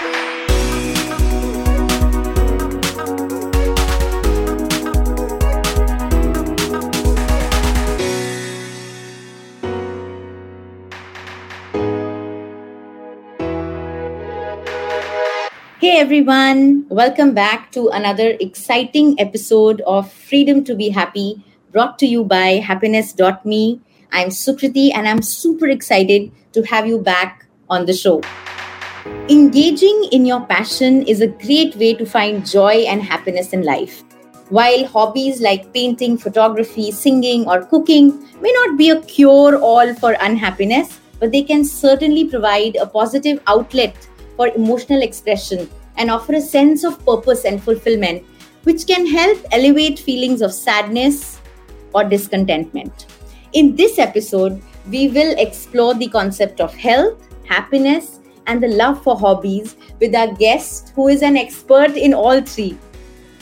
Hey everyone, welcome back to another exciting episode of Freedom to Be Happy brought to you by happiness.me. I'm Sukriti and I'm super excited to have you back on the show. Engaging in your passion is a great way to find joy and happiness in life. While hobbies like painting, photography, singing, or cooking may not be a cure all for unhappiness, but they can certainly provide a positive outlet for emotional expression and offer a sense of purpose and fulfillment, which can help elevate feelings of sadness or discontentment. In this episode, we will explore the concept of health, happiness, and the love for hobbies with our guest, who is an expert in all three.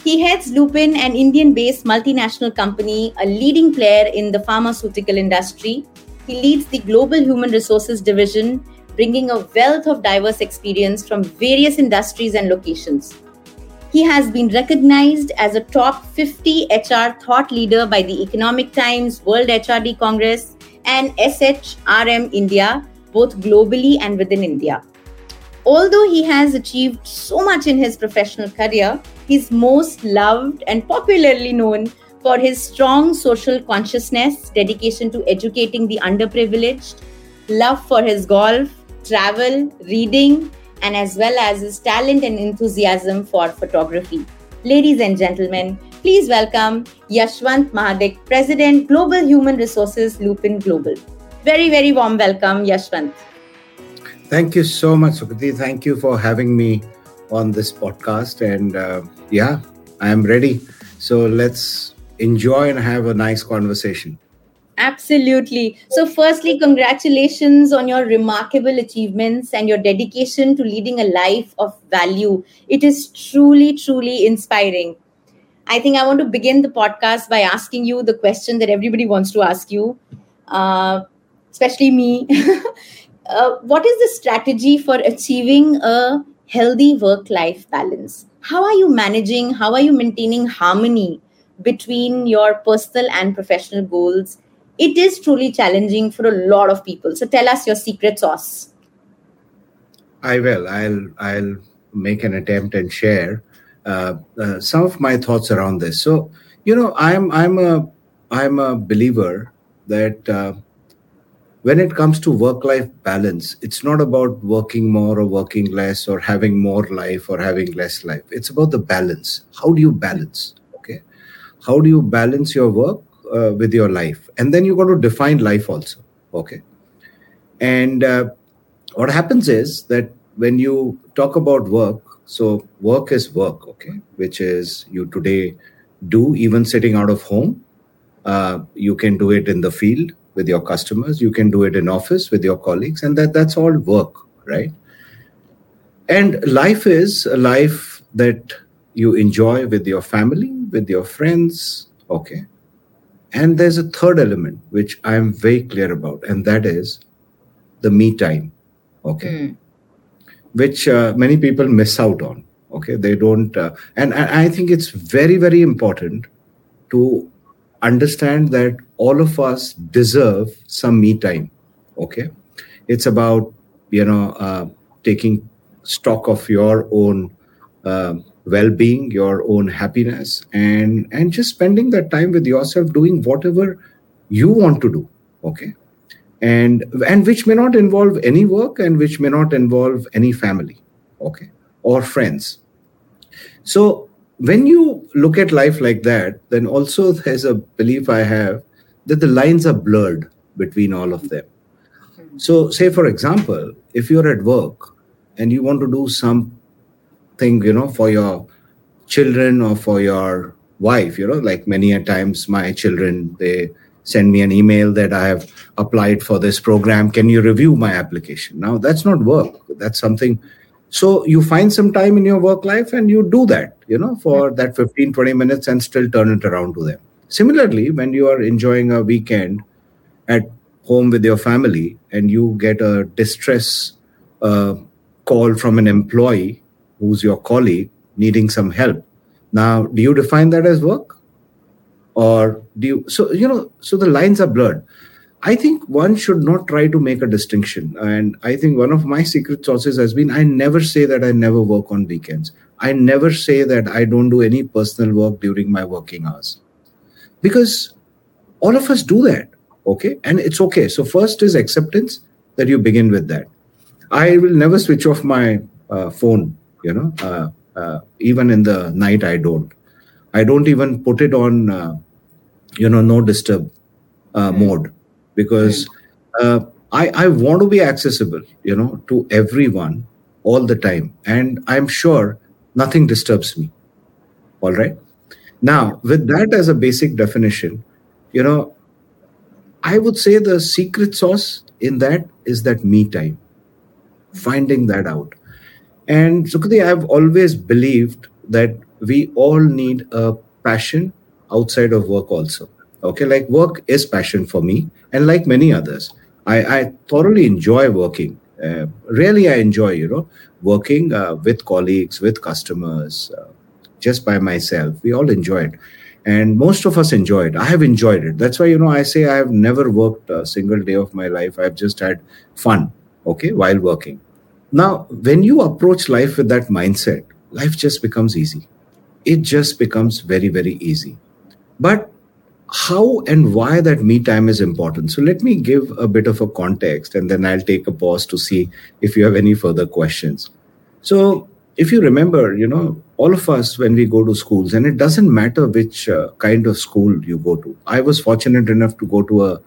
He heads Lupin, an Indian based multinational company, a leading player in the pharmaceutical industry. He leads the Global Human Resources Division bringing a wealth of diverse experience from various industries and locations. He has been recognized as a top 50 HR thought leader by the Economic Times, World HRD Congress, and SHRM India, both globally and within India. Although he has achieved so much in his professional career, he's most loved and popularly known for his strong social consciousness, dedication to educating the underprivileged, love for his golf, travel, reading, and as well as his talent and enthusiasm for photography. Ladies and gentlemen, please welcome Yashwant Mahadik, President, Global Human Resources, Lupin Global. Very, very warm welcome, Yashwant. Thank you so much, Sukriti. Thank you for having me on this podcast. And uh, yeah, I am ready. So let's enjoy and have a nice conversation. Absolutely. So, firstly, congratulations on your remarkable achievements and your dedication to leading a life of value. It is truly, truly inspiring. I think I want to begin the podcast by asking you the question that everybody wants to ask you, uh, especially me. uh, what is the strategy for achieving a healthy work life balance? How are you managing? How are you maintaining harmony between your personal and professional goals? it is truly challenging for a lot of people. So tell us your secret sauce. I will. I'll. I'll make an attempt and share uh, uh, some of my thoughts around this. So you know, I'm I'm a I'm a believer that uh, when it comes to work-life balance, it's not about working more or working less or having more life or having less life. It's about the balance. How do you balance? Okay, how do you balance your work uh, with your life and then you got to define life also okay and uh, what happens is that when you talk about work so work is work okay which is you today do even sitting out of home uh, you can do it in the field with your customers you can do it in office with your colleagues and that that's all work right and life is a life that you enjoy with your family with your friends okay and there's a third element which I'm very clear about, and that is the me time. Okay. Mm. Which uh, many people miss out on. Okay. They don't. Uh, and, and I think it's very, very important to understand that all of us deserve some me time. Okay. It's about, you know, uh, taking stock of your own uh, well-being your own happiness and and just spending that time with yourself doing whatever you want to do okay and and which may not involve any work and which may not involve any family okay or friends so when you look at life like that then also there's a belief i have that the lines are blurred between all of them. So say for example if you're at work and you want to do some thing you know for your children or for your wife you know like many a times my children they send me an email that i have applied for this program. Can you review my application? Now that's not work. That's something so you find some time in your work life and you do that you know for that 15 20 minutes and still turn it around to them similarly when you are enjoying a weekend at home with your family and you get a distress uh, call from an employee who's your colleague needing some help. Now, do you define that as work? Or do you, so, you know, so the lines are blurred. I think one should not try to make a distinction. And I think one of my secret sauces has been I never say that I never work on weekends. I never say that I don't do any personal work during my working hours. Because all of us do that. Okay. And it's okay. So, first is acceptance that you begin with that. I will never switch off my uh, phone, you know, uh, uh, even in the night, I don't. I don't even put it on, uh, you know, no disturb uh, mode because uh, I, I want to be accessible, you know, to everyone all the time. And I'm sure nothing disturbs me. All right. Now, with that as a basic definition, you know, I would say the secret sauce in that is that me time, finding that out. And Sukriti, I've always believed that we all need a passion outside of work also okay like work is passion for me and like many others i, I thoroughly enjoy working. Uh, really i enjoy you know working uh, with colleagues with customers uh, just by myself. We all enjoy it. And most of us enjoy it. I have enjoyed it. That's why you know i say i have never worked a single day of my life. I've just had fun okay while working. Now when you approach life with that mindset life just becomes easy. It just becomes very very easy. But how and why that me time is important. So let me give a bit of a context and then I'll take a pause to see if you have any further questions. So if you remember, you know, all of us when we go to schools, and it doesn't matter which uh, kind of school you go to. I was fortunate enough to go to a,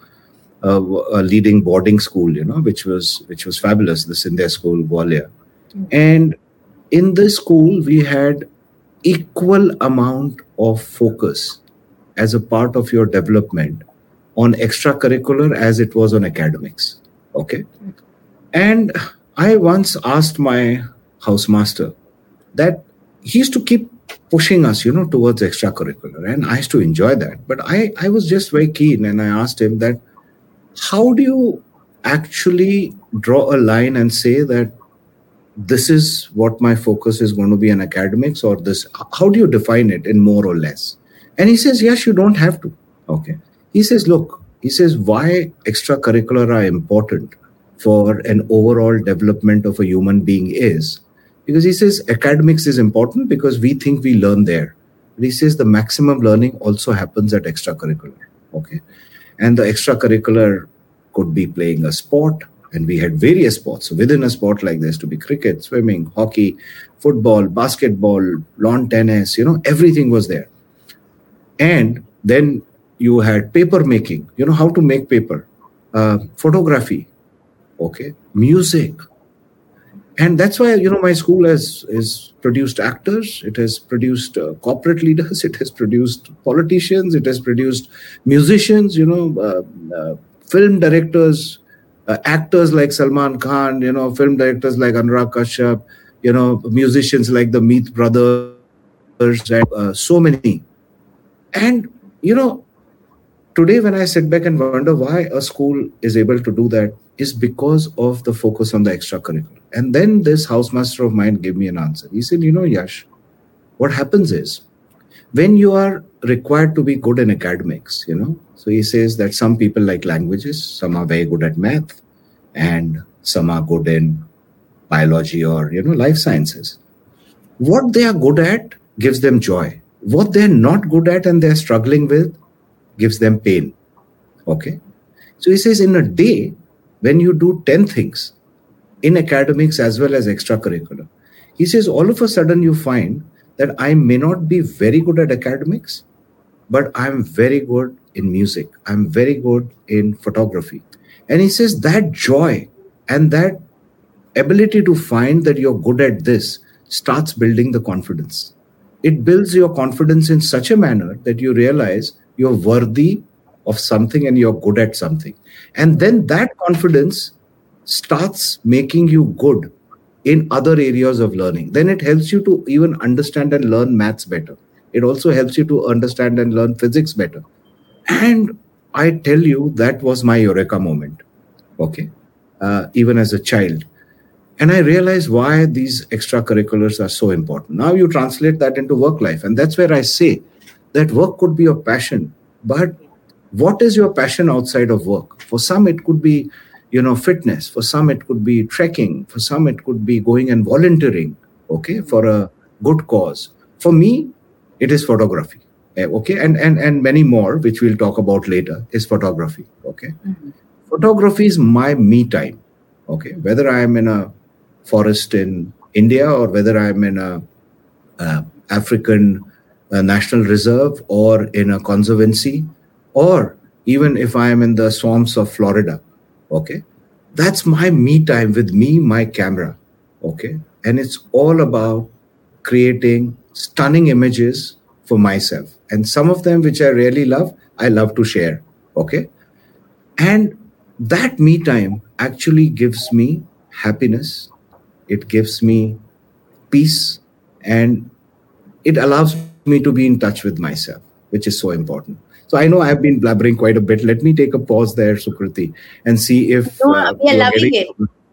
a, a leading boarding school, you know, which was which was fabulous. The Scindia School, Gwalior, mm-hmm. and in this school we had equal amount of focus as a part of your development on extracurricular as it was on academics. Okay. And I once asked my housemaster that he used to keep pushing us, you know, towards extracurricular. And I used to enjoy that. But I, I was just very keen and I asked him that how do you actually draw a line and say that this is what my focus is going to be in academics or this how do you define it in more or less and he says, Yes, you don't have to. Okay. He says, Look, he says, why extracurricular are important for an overall development of a human being is because he says academics is important because we think we learn there. But he says the maximum learning also happens at extracurricular. Okay. And the extracurricular could be playing a sport, and we had various sports within a sport like this to be cricket swimming hockey football basketball lawn tennis you know everything was there and then you had paper making. You know how to make paper? Uh, photography. Okay. Music. And that's why you know my school has is produced actors. It has produced uh, corporate leaders. It has produced politicians. It has produced musicians you know uh, uh film directors uh, actors like salman khan you know film directors like anurag kashyap you know musicians like the meet brothers and uh, so many and, you know, today when I sit back and wonder why a school is able to do that is because of the focus on the extracurricular. And then this housemaster of mine gave me an answer. He said, you know, Yash, what happens is when you are required to be good in academics, you know, so he says that some people like languages, some are very good at math, and some are good in biology or, you know, life sciences. What they are good at gives them joy what they're not good at and they're struggling with gives them pain. Okay. So he says, in a day, when you do 10 things in academics as well as extracurricular, he says, all of a sudden you find that I may not be very good at academics, but I'm very good in music. I'm very good in photography. And he says, that joy and that ability to find that you're good at this starts building the confidence it builds your confidence in such a manner that you realize you're worthy of something and you're good at something. And then that confidence starts making you good in other areas of learning. Then it helps you to even understand and learn maths better. It also helps you to understand and learn physics better. And I tell you, that was my eureka moment. Okay. Uh, even as a child. And i realized why these extracurriculars are so important. Now you translate that into work life. And that's where i say that work could be your passion. But what is your passion outside of work? For some it could be you know fitness. For some it could be trekking. For some it could be going and volunteering okay for a good cause. For me it is photography eh, okay? And and and many more which we'll talk about later is photography okay? Mm-hmm. photography is my me time okay? Whether i am in a forest in india or whether i'm in a african uh, national reserve or in a conservancy or even if I am in the swamps of Florida. Okay. That's my me time with me, my camera. Okay. And it's all about creating stunning images for myself. And some of them, which I really love, I love to share. Okay. And that me time actually gives me happiness, it gives me peace, and it allows me to be in touch with myself, which is so important. So I know I've been blabbering quite a bit. Let me take a pause there, Sukriti, and see if no, uh, we are loving it.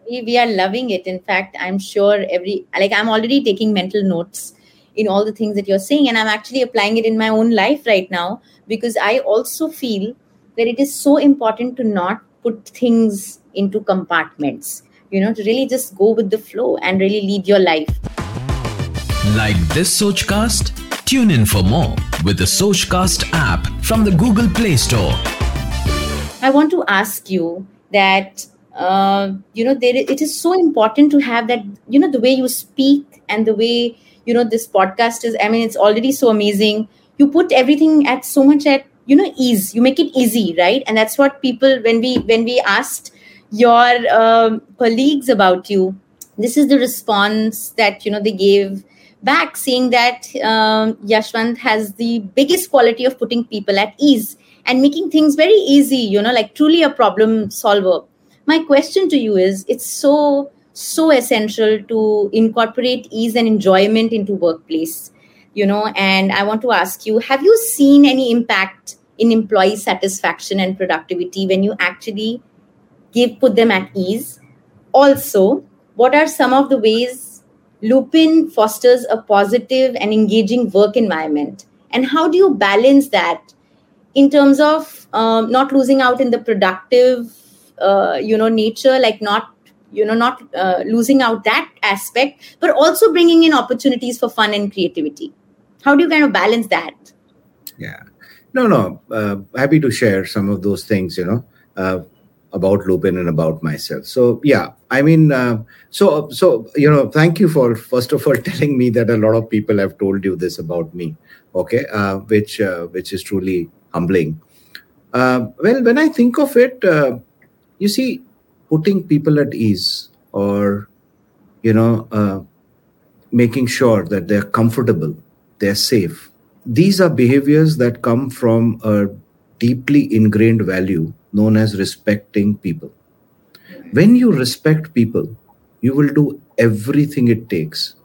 We, we are loving it. In fact, I'm sure every like I'm already taking mental notes in all the things that you're saying, and I'm actually applying it in my own life right now because I also feel that it is so important to not put things into compartments. You know, to really just go with the flow and really lead your life. Like this Sochcast? Tune in for more with the Sochcast app from the Google Play Store. I want to ask you that uh, you know there it is so important to have that you know the way you speak and the way you know this podcast is. I mean, it's already so amazing. You put everything at so much at you know ease. You make it easy, right? And that's what people when we when we asked your um, colleagues about you, this is the response that you know they gave back saying that um, Yashwant has the biggest quality of putting people at ease and making things very easy, you know, like truly a problem solver. My question to you is it's so, so essential to incorporate ease and enjoyment into workplace, you know, and I want to ask you, have you seen any impact in employee satisfaction and productivity when you actually give put them at ease? Also, what are some of the ways Lupin fosters a positive and engaging work environment. And how do you balance that in terms of um, not losing out in the productive, uh, you know, nature, like not, you know, not uh, losing out that aspect, but also bringing in opportunities for fun and creativity? How do you kind of balance that? Yeah. No, no. Uh, happy to share some of those things, you know. About Lupin and about myself. So yeah, I mean, uh, so so you know, thank you for first of all telling me that a lot of people have told you this about me. Okay, uh, which uh, which is truly humbling. Uh, well, when I think of it, uh, you see, putting people at ease or you know, uh, making sure that they're comfortable, they're safe. These are behaviors that come from a deeply ingrained value known as respecting people. When you respect people, you will do everything it takes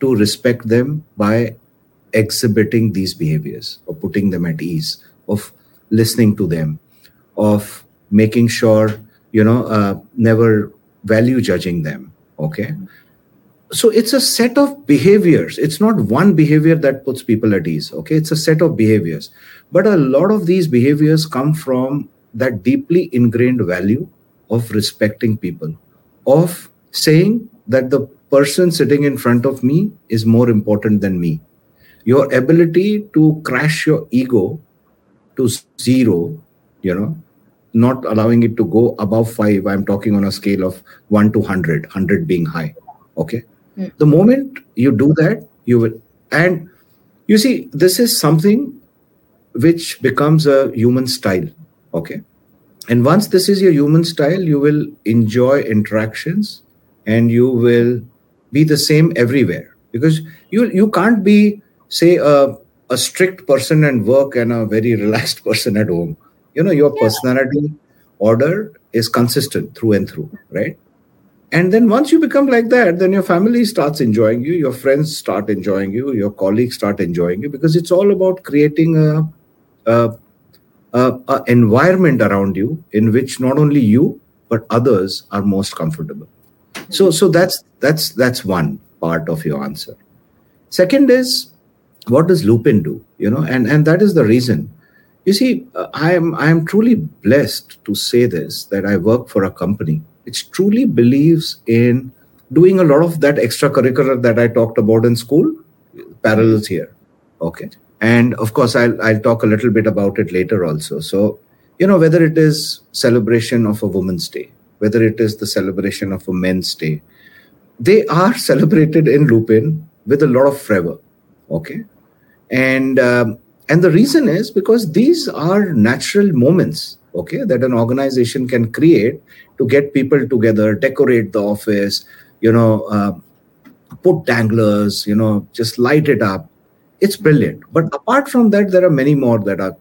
to respect them by exhibiting these behaviors or putting them at ease, of listening to them, of making sure, you know, uh, never value judging them. Okay. So it's a set of behaviors. It's not one behavior that puts people at ease. Okay. It's a set of behaviors. But a lot of these behaviors come from that deeply ingrained value of respecting people, of saying that the person sitting in front of me is more important than me. Your ability to crash your ego to zero, you know, not allowing it to go above five. I'm talking on a scale of one to 100, 100 being high. Okay. Mm. The moment you do that, you will. And you see, this is something which becomes a human style okay? And once this is your human style you will enjoy interactions and you will be the same everywhere. Because you you can't be say a, a strict person and work and a very relaxed person at home. You know your yeah. personality order is consistent through and through right? And then once you become like that then your family starts enjoying you your friends start enjoying you your colleagues start enjoying you because it's all about creating a, a uh, a environment around you in which not only you but others are most comfortable So so that's that's that's one part of your answer. Second is what does Lupin do? You know, and and that is the reason. You see, uh, I am I am truly blessed to say this that I work for a company which truly believes in doing a lot of that extracurricular that I talked about in school. Parallels here, okay. And of course, I'll I'll talk a little bit about it later also. So, you know, whether it is celebration of a woman's Day, whether it is the celebration of a Men's Day, they are celebrated in Lupin with a lot of fervor, okay and um, and the reason is because these are natural moments okay that an organization can create to get people together decorate the office you know uh, put danglers you know just light it up it's brilliant. But apart from that there are many more that are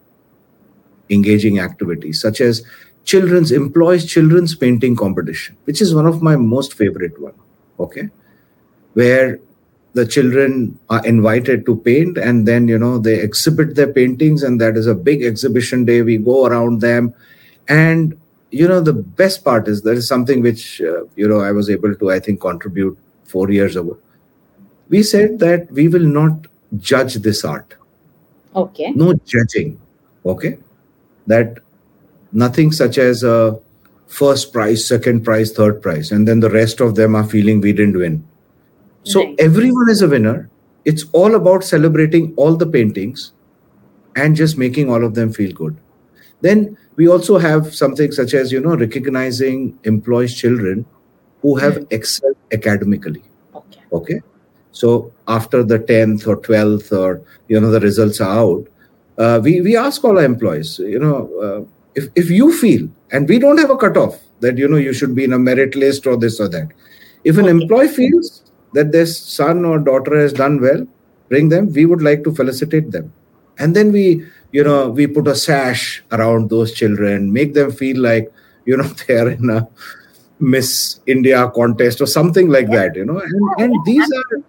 engaging activities such as children's employees children's painting competition which is one of my most favorite one okay? Where the children are invited to paint and then you know they exhibit their paintings and that is a big exhibition day. We go around them. And you know the best part is there is something which uh, you know i was able to i think contribute 4 years ago. We said that we will not judge this art okay no judging okay that nothing such as a first prize second prize third prize and then the rest of them are feeling we didn't win so everyone is a winner. It's all about celebrating all the paintings and just making all of them feel good. Then we also have something such as, you know, recognizing employees' children who have mm-hmm. excelled academically. Okay. okay. So after the 10th or 12th or, you know, the results are out, uh, we, we ask all our employees, you know, uh, if, if you feel, and we don't have a cutoff that, you know, you should be in a merit list or this or that. If an employee feels that their son or daughter has done well, bring them. We would like to felicitate them. And then we, you know, we put a sash around those children, make them feel like, you know, they are in a Miss India contest or something like that, you know. And, and these are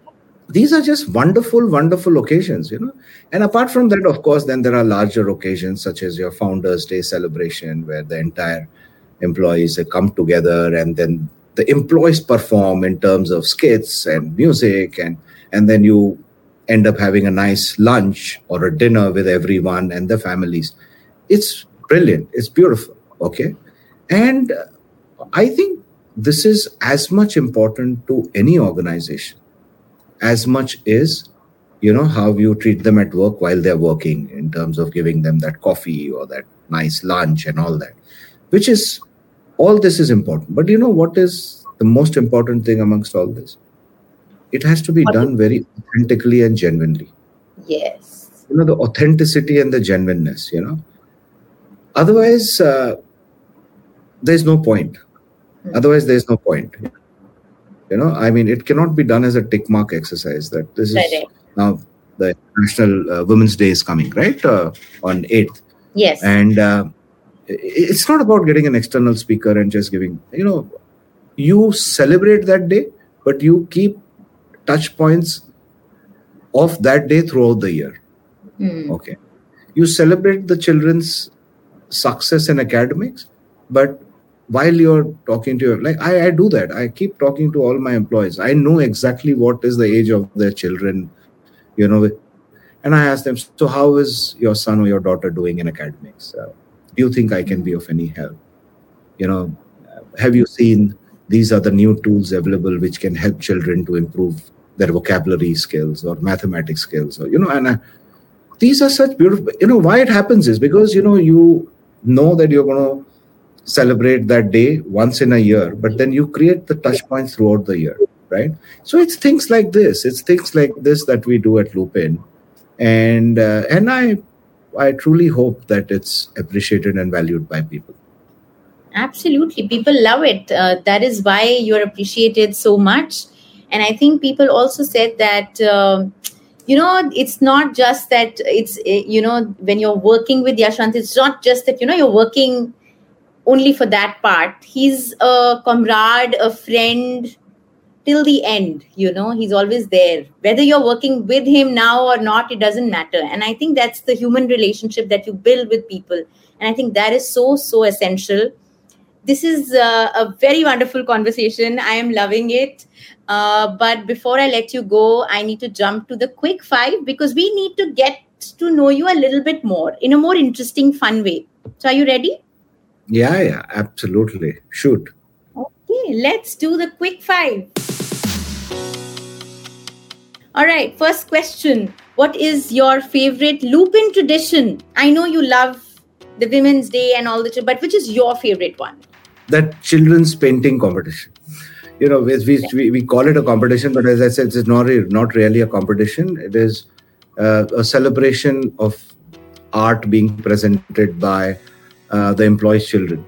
these are just wonderful, wonderful occasions, you know. And apart from that, of course, then there are larger occasions such as your Founders Day celebration, where the entire employees come together and then the employees perform in terms of skits and music and and then you end up having a nice lunch or a dinner with everyone and the families. It's brilliant. It's beautiful okay? And i think this is as much important to any organization as much is you know how you treat them at work while they're working in terms of giving them that coffee or that nice lunch and all that which is all this is important. But you know what is the most important thing amongst all this? It has to be done very authentically and genuinely. Yes. You know the authenticity and the genuineness you know. Otherwise uh, there's no point. Hmm. otherwise there's no point you know i mean it cannot be done as a tick mark exercise that this is now the national uh, women's day is coming right uh, on 8th yes. And uh, it's not about getting an external speaker and just giving you know you celebrate that day but you keep touch points of that day throughout the year. Mm. okay. You celebrate the children's success in academics but while you're talking to your like I, I do that. I keep talking to all my employees. I know exactly what is the age of their children you know and i ask them so how is your son or your daughter doing in academics? Uh, do you think I can be of any help? You know, have you seen these are the new tools available which can help children to improve their vocabulary skills or mathematics skills or you know and uh, these are such beautiful you know why it happens is because you know you know that you're going to celebrate that day once in a year but then you create the touch points throughout the year right so it's things like this it's things like this that we do at lupin and uh, and i I truly hope that it's appreciated and valued by people. Absolutely. People love it. Uh, that is why you're appreciated so much. And I think people also said that, uh, you know, it's not just that it's, eh, you know, when you're working with Yashwant, it's not just that, you know, you're working only for that part. He's a comrade, a friend, till the end you know he's always there whether you're working with him now or not it doesn't matter and i think that's the human relationship that you build with people and i think that is so so essential this is uh, a very wonderful conversation. I am loving it. Uh, but before I let you go, I need to jump to the quick five because we need to get to know you a little bit more in a more interesting, fun way. So, are you ready? Yeah, yeah, absolutely. Shoot. Okay, let's do the quick five. All right, first question. What is your favorite Lupin tradition? I know you love the Women's Day and all the, but which is your favorite one? That children's painting competition. You know, we, we, we call it a competition, but as I said, it's not, not really a competition. It is uh, a celebration of art being presented by uh, the employees' children.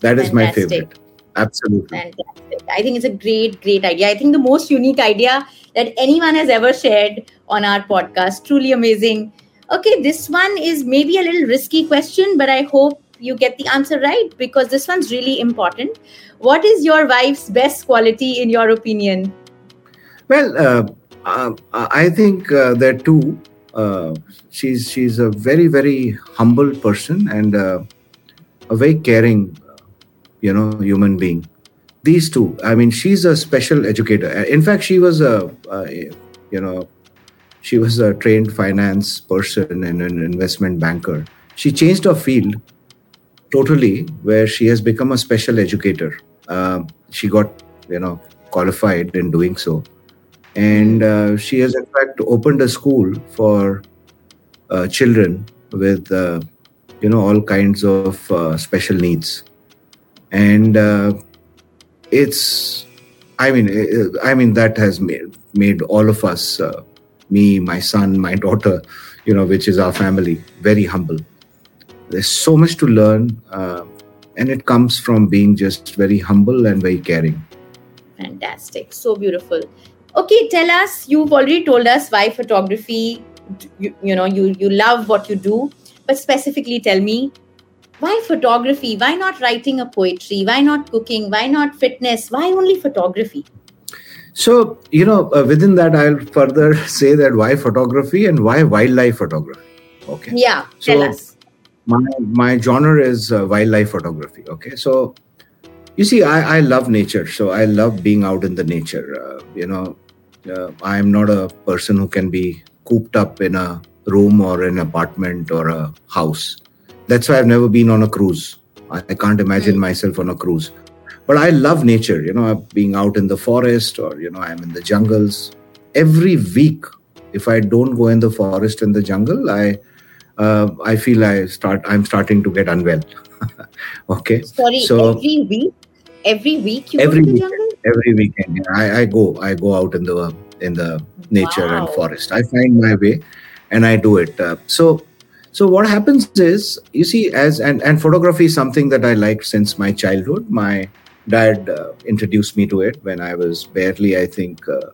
That is Fantastic. my favorite. Absolutely. Fantastic. I think it's a great, great idea. I think the most unique idea that anyone has ever shared on our podcast. Truly amazing. Okay, this one is maybe a little risky question, but I hope you get the answer right because this one's really important. What is your wife's best quality in your opinion? Well, uh, uh, I think uh, there are two. Uh, she's she's a very very humble person and uh, a very caring, you know, human being. These two. I mean, she's a special educator. In fact, she was a, a you know she was a trained finance person and an investment banker. She changed her field totally, where she has become a special educator. Uh, she got, you know, qualified in doing so, and uh, she has in fact opened a school for uh, children with, uh, you know, all kinds of uh, special needs, and uh, it's, I mean, I mean that has made made all of us me, my son, my daughter, you know, which is our family, very humble. There's so much to learn, uh, and it comes from being just very humble and very caring. Fantastic, so beautiful. Okay, tell us. You've already told us why photography. You, you know, you you love what you do, but specifically, tell me why photography? Why not writing a poetry? Why not cooking? Why not fitness? Why only photography? So, you know, uh, within that, I'll further say that why photography and why wildlife photography. Okay. Yeah. So tell us. My, my genre is uh, wildlife photography. Okay. So, you see, I, I love nature. So, I love being out in the nature. Uh, you know, uh, I'm not a person who can be cooped up in a room or an apartment or a house. That's why I've never been on a cruise. I, I can't imagine mm. myself on a cruise but i love nature you know being out in the forest or you know i'm in the jungles every week if i don't go in the forest and the jungle i uh, i feel i start i'm starting to get unwell okay sorry so every week every week you every go to weekend, jungle? every weekend yeah, I, I go i go out in the in the nature wow. and forest i find my way and i do it uh, so so what happens is you see as and and photography is something that i liked since my childhood my dad uh, introduced me to it when I was barely, I think, uh,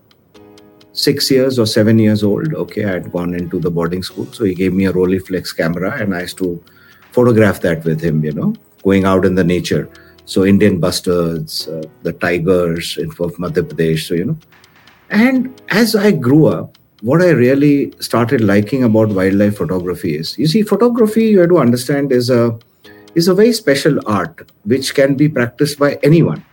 six years or seven years old. Okay, I had gone into the boarding school, so he gave me a Rolleiflex camera, and I used to photograph that with him. You know, going out in the nature. So Indian bustards, uh, the tigers in Madhya Pradesh. So you know, and as I grew up, what I really started liking about wildlife photography is, you see, photography you have to understand is a is a very special art which can be practiced by anyone.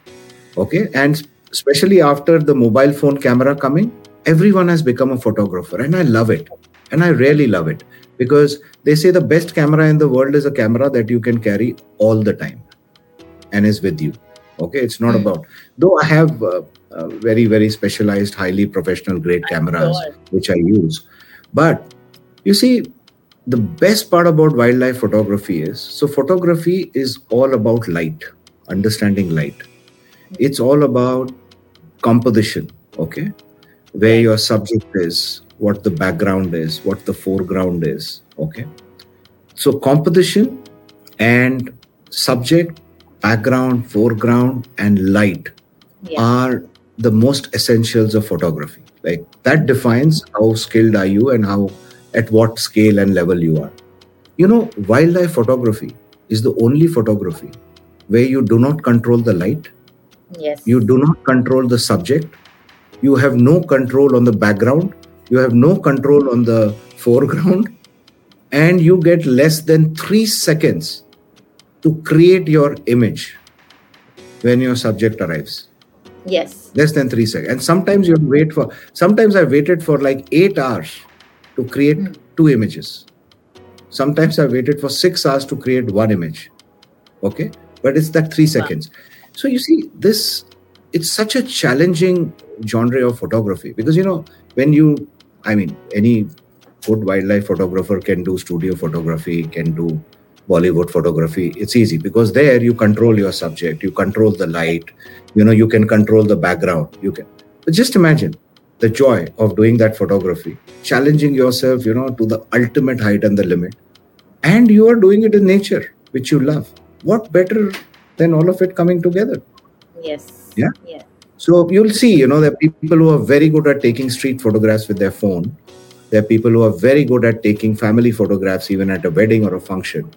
Okay, and especially after the mobile phone camera coming, everyone has become a photographer, and I love it. And I really love it because they say the best camera in the world is a camera that you can carry all the time and is with you. Okay, it's not mm. about though I have uh, uh, very very specialized, highly professional grade cameras which I use, but you see the best part about wildlife photography is so photography is all about light understanding light. It's all about composition okay? Where your subject is what the background is what the foreground is okay? So composition and subject background foreground and light yeah. are the most essentials of photography like that defines how skilled are you and how at what scale and level you are. You know, wildlife photography is the only photography where you do not control the light. Yes. You do not control the subject. You have no control on the background. You have no control on the foreground. And you get less than three seconds to create your image when your subject arrives. Yes. Less than three seconds. And sometimes you wait for, sometimes I waited for like eight hours to create mm. two images. Sometimes I waited for six hours to create one image. Okay. But it's that three seconds. Wow. So you see, this, it's such a challenging genre of photography because, you know, when you, I mean, any good wildlife photographer can do studio photography, can do Bollywood photography, it's easy because there you control your subject, you control the light, you know, you can control the background. You can. But just imagine the joy of doing that photography, challenging yourself, you know, to the ultimate height and the limit. And you are doing it in nature, which you love. What better than all of it coming together? Yes. Yeah. Yeah. So you'll see, you know, there are people who are very good at taking street photographs with their phone. There are people who are very good at taking family photographs, even at a wedding or a function.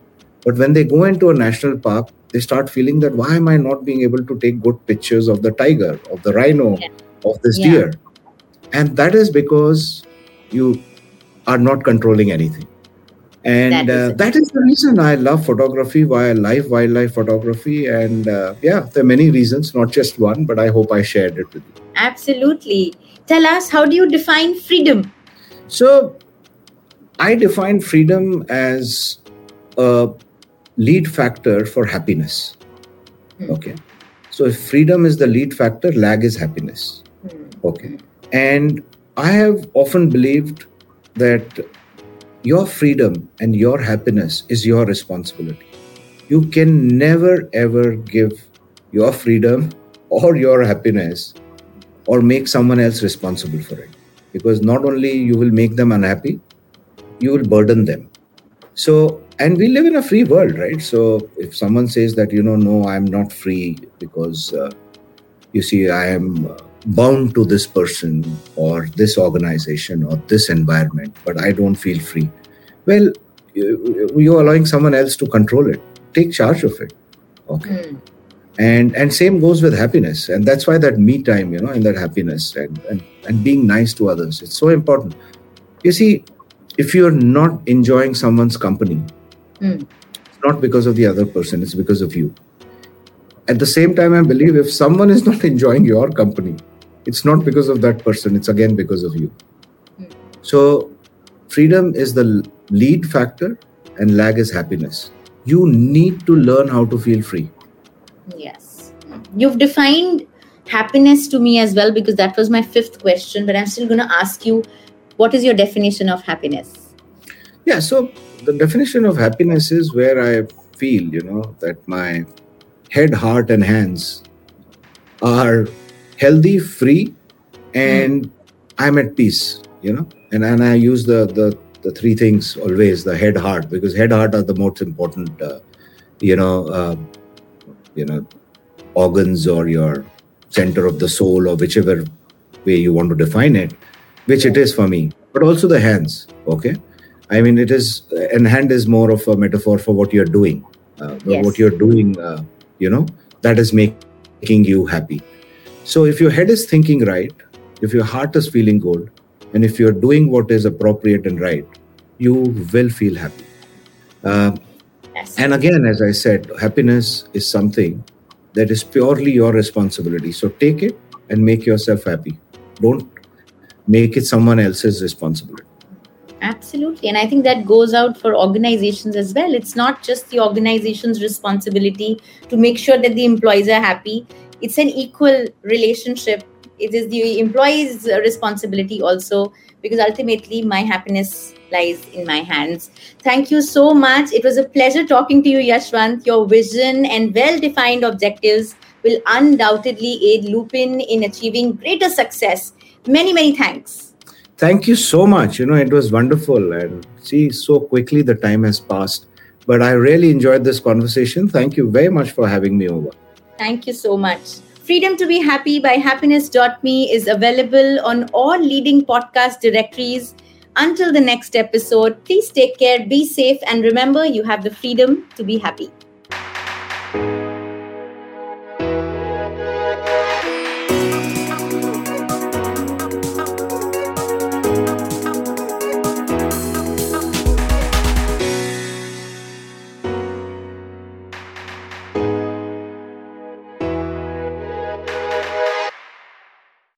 But when they go into a national park, they start feeling that why am I not being able to take good pictures of the tiger, of the rhino, yeah. of this yeah. deer? And that is because you are not controlling anything. And that is, uh, that is the reason I love photography, why I wildlife, wildlife photography. And uh, yeah, there are many reasons, not just one, but I hope I shared it with you. Absolutely. Tell us, how do you define freedom? So, I define freedom as a lead factor for happiness. Mm. Okay. So if freedom is the lead factor, lag is happiness. Mm. Okay. And I have often believed that your freedom and your happiness is your responsibility. You can never ever give your freedom or your happiness or make someone else responsible for it. Because not only you will make them unhappy, you will burden them. So and we live in a free world right? So if someone says that you know no i'm not free because uh, you see i am uh, bound to this person or this organization or this environment but i don't feel free. Well you're allowing someone else to control it. Take charge of it. Okay. Mm. and and same goes with happiness. And that's why that me time you know and that happiness and, and and being nice to others it's so important. You see if you're not enjoying someone's company Mm. It's not because of the other person, it's because of you. At the same time, I believe if someone is not enjoying your company, it's not because of that person, it's again because of you. Mm. So, freedom is the lead factor, and lag is happiness. You need to learn how to feel free. Yes. You've defined happiness to me as well because that was my fifth question, but I'm still going to ask you what is your definition of happiness? Yeah, so the definition of happiness is where I feel, you know, that my head, heart, and hands are healthy, free, and mm. I'm at peace, you know. And and I use the the the three things always: the head, heart, because head, heart are the most important, uh, you know, uh, you know, organs or your center of the soul or whichever way you want to define it, which it is for me. But also the hands, okay I mean, it is, and hand is more of a metaphor for what you're doing. Uh, yes. What you're doing, uh, you know, that is make, making you happy. So if your head is thinking right, if your heart is feeling good, and if you're doing what is appropriate and right, you will feel happy. Uh, yes. And again, as I said, happiness is something that is purely your responsibility. So take it and make yourself happy. Don't make it someone else's responsibility. Absolutely. And I think that goes out for organizations as well. It's not just the organization's responsibility to make sure that the employees are happy, it's an equal relationship. It is the employee's responsibility also, because ultimately my happiness lies in my hands. Thank you so much. It was a pleasure talking to you, Yashwant. Your vision and well defined objectives will undoubtedly aid Lupin in achieving greater success. Many, many thanks. Thank you so much. You know, it was wonderful. And see, so quickly the time has passed. But I really enjoyed this conversation. Thank you very much for having me over. Thank you so much. Freedom to be Happy by happiness.me is available on all leading podcast directories. Until the next episode, please take care, be safe, and remember you have the freedom to be happy.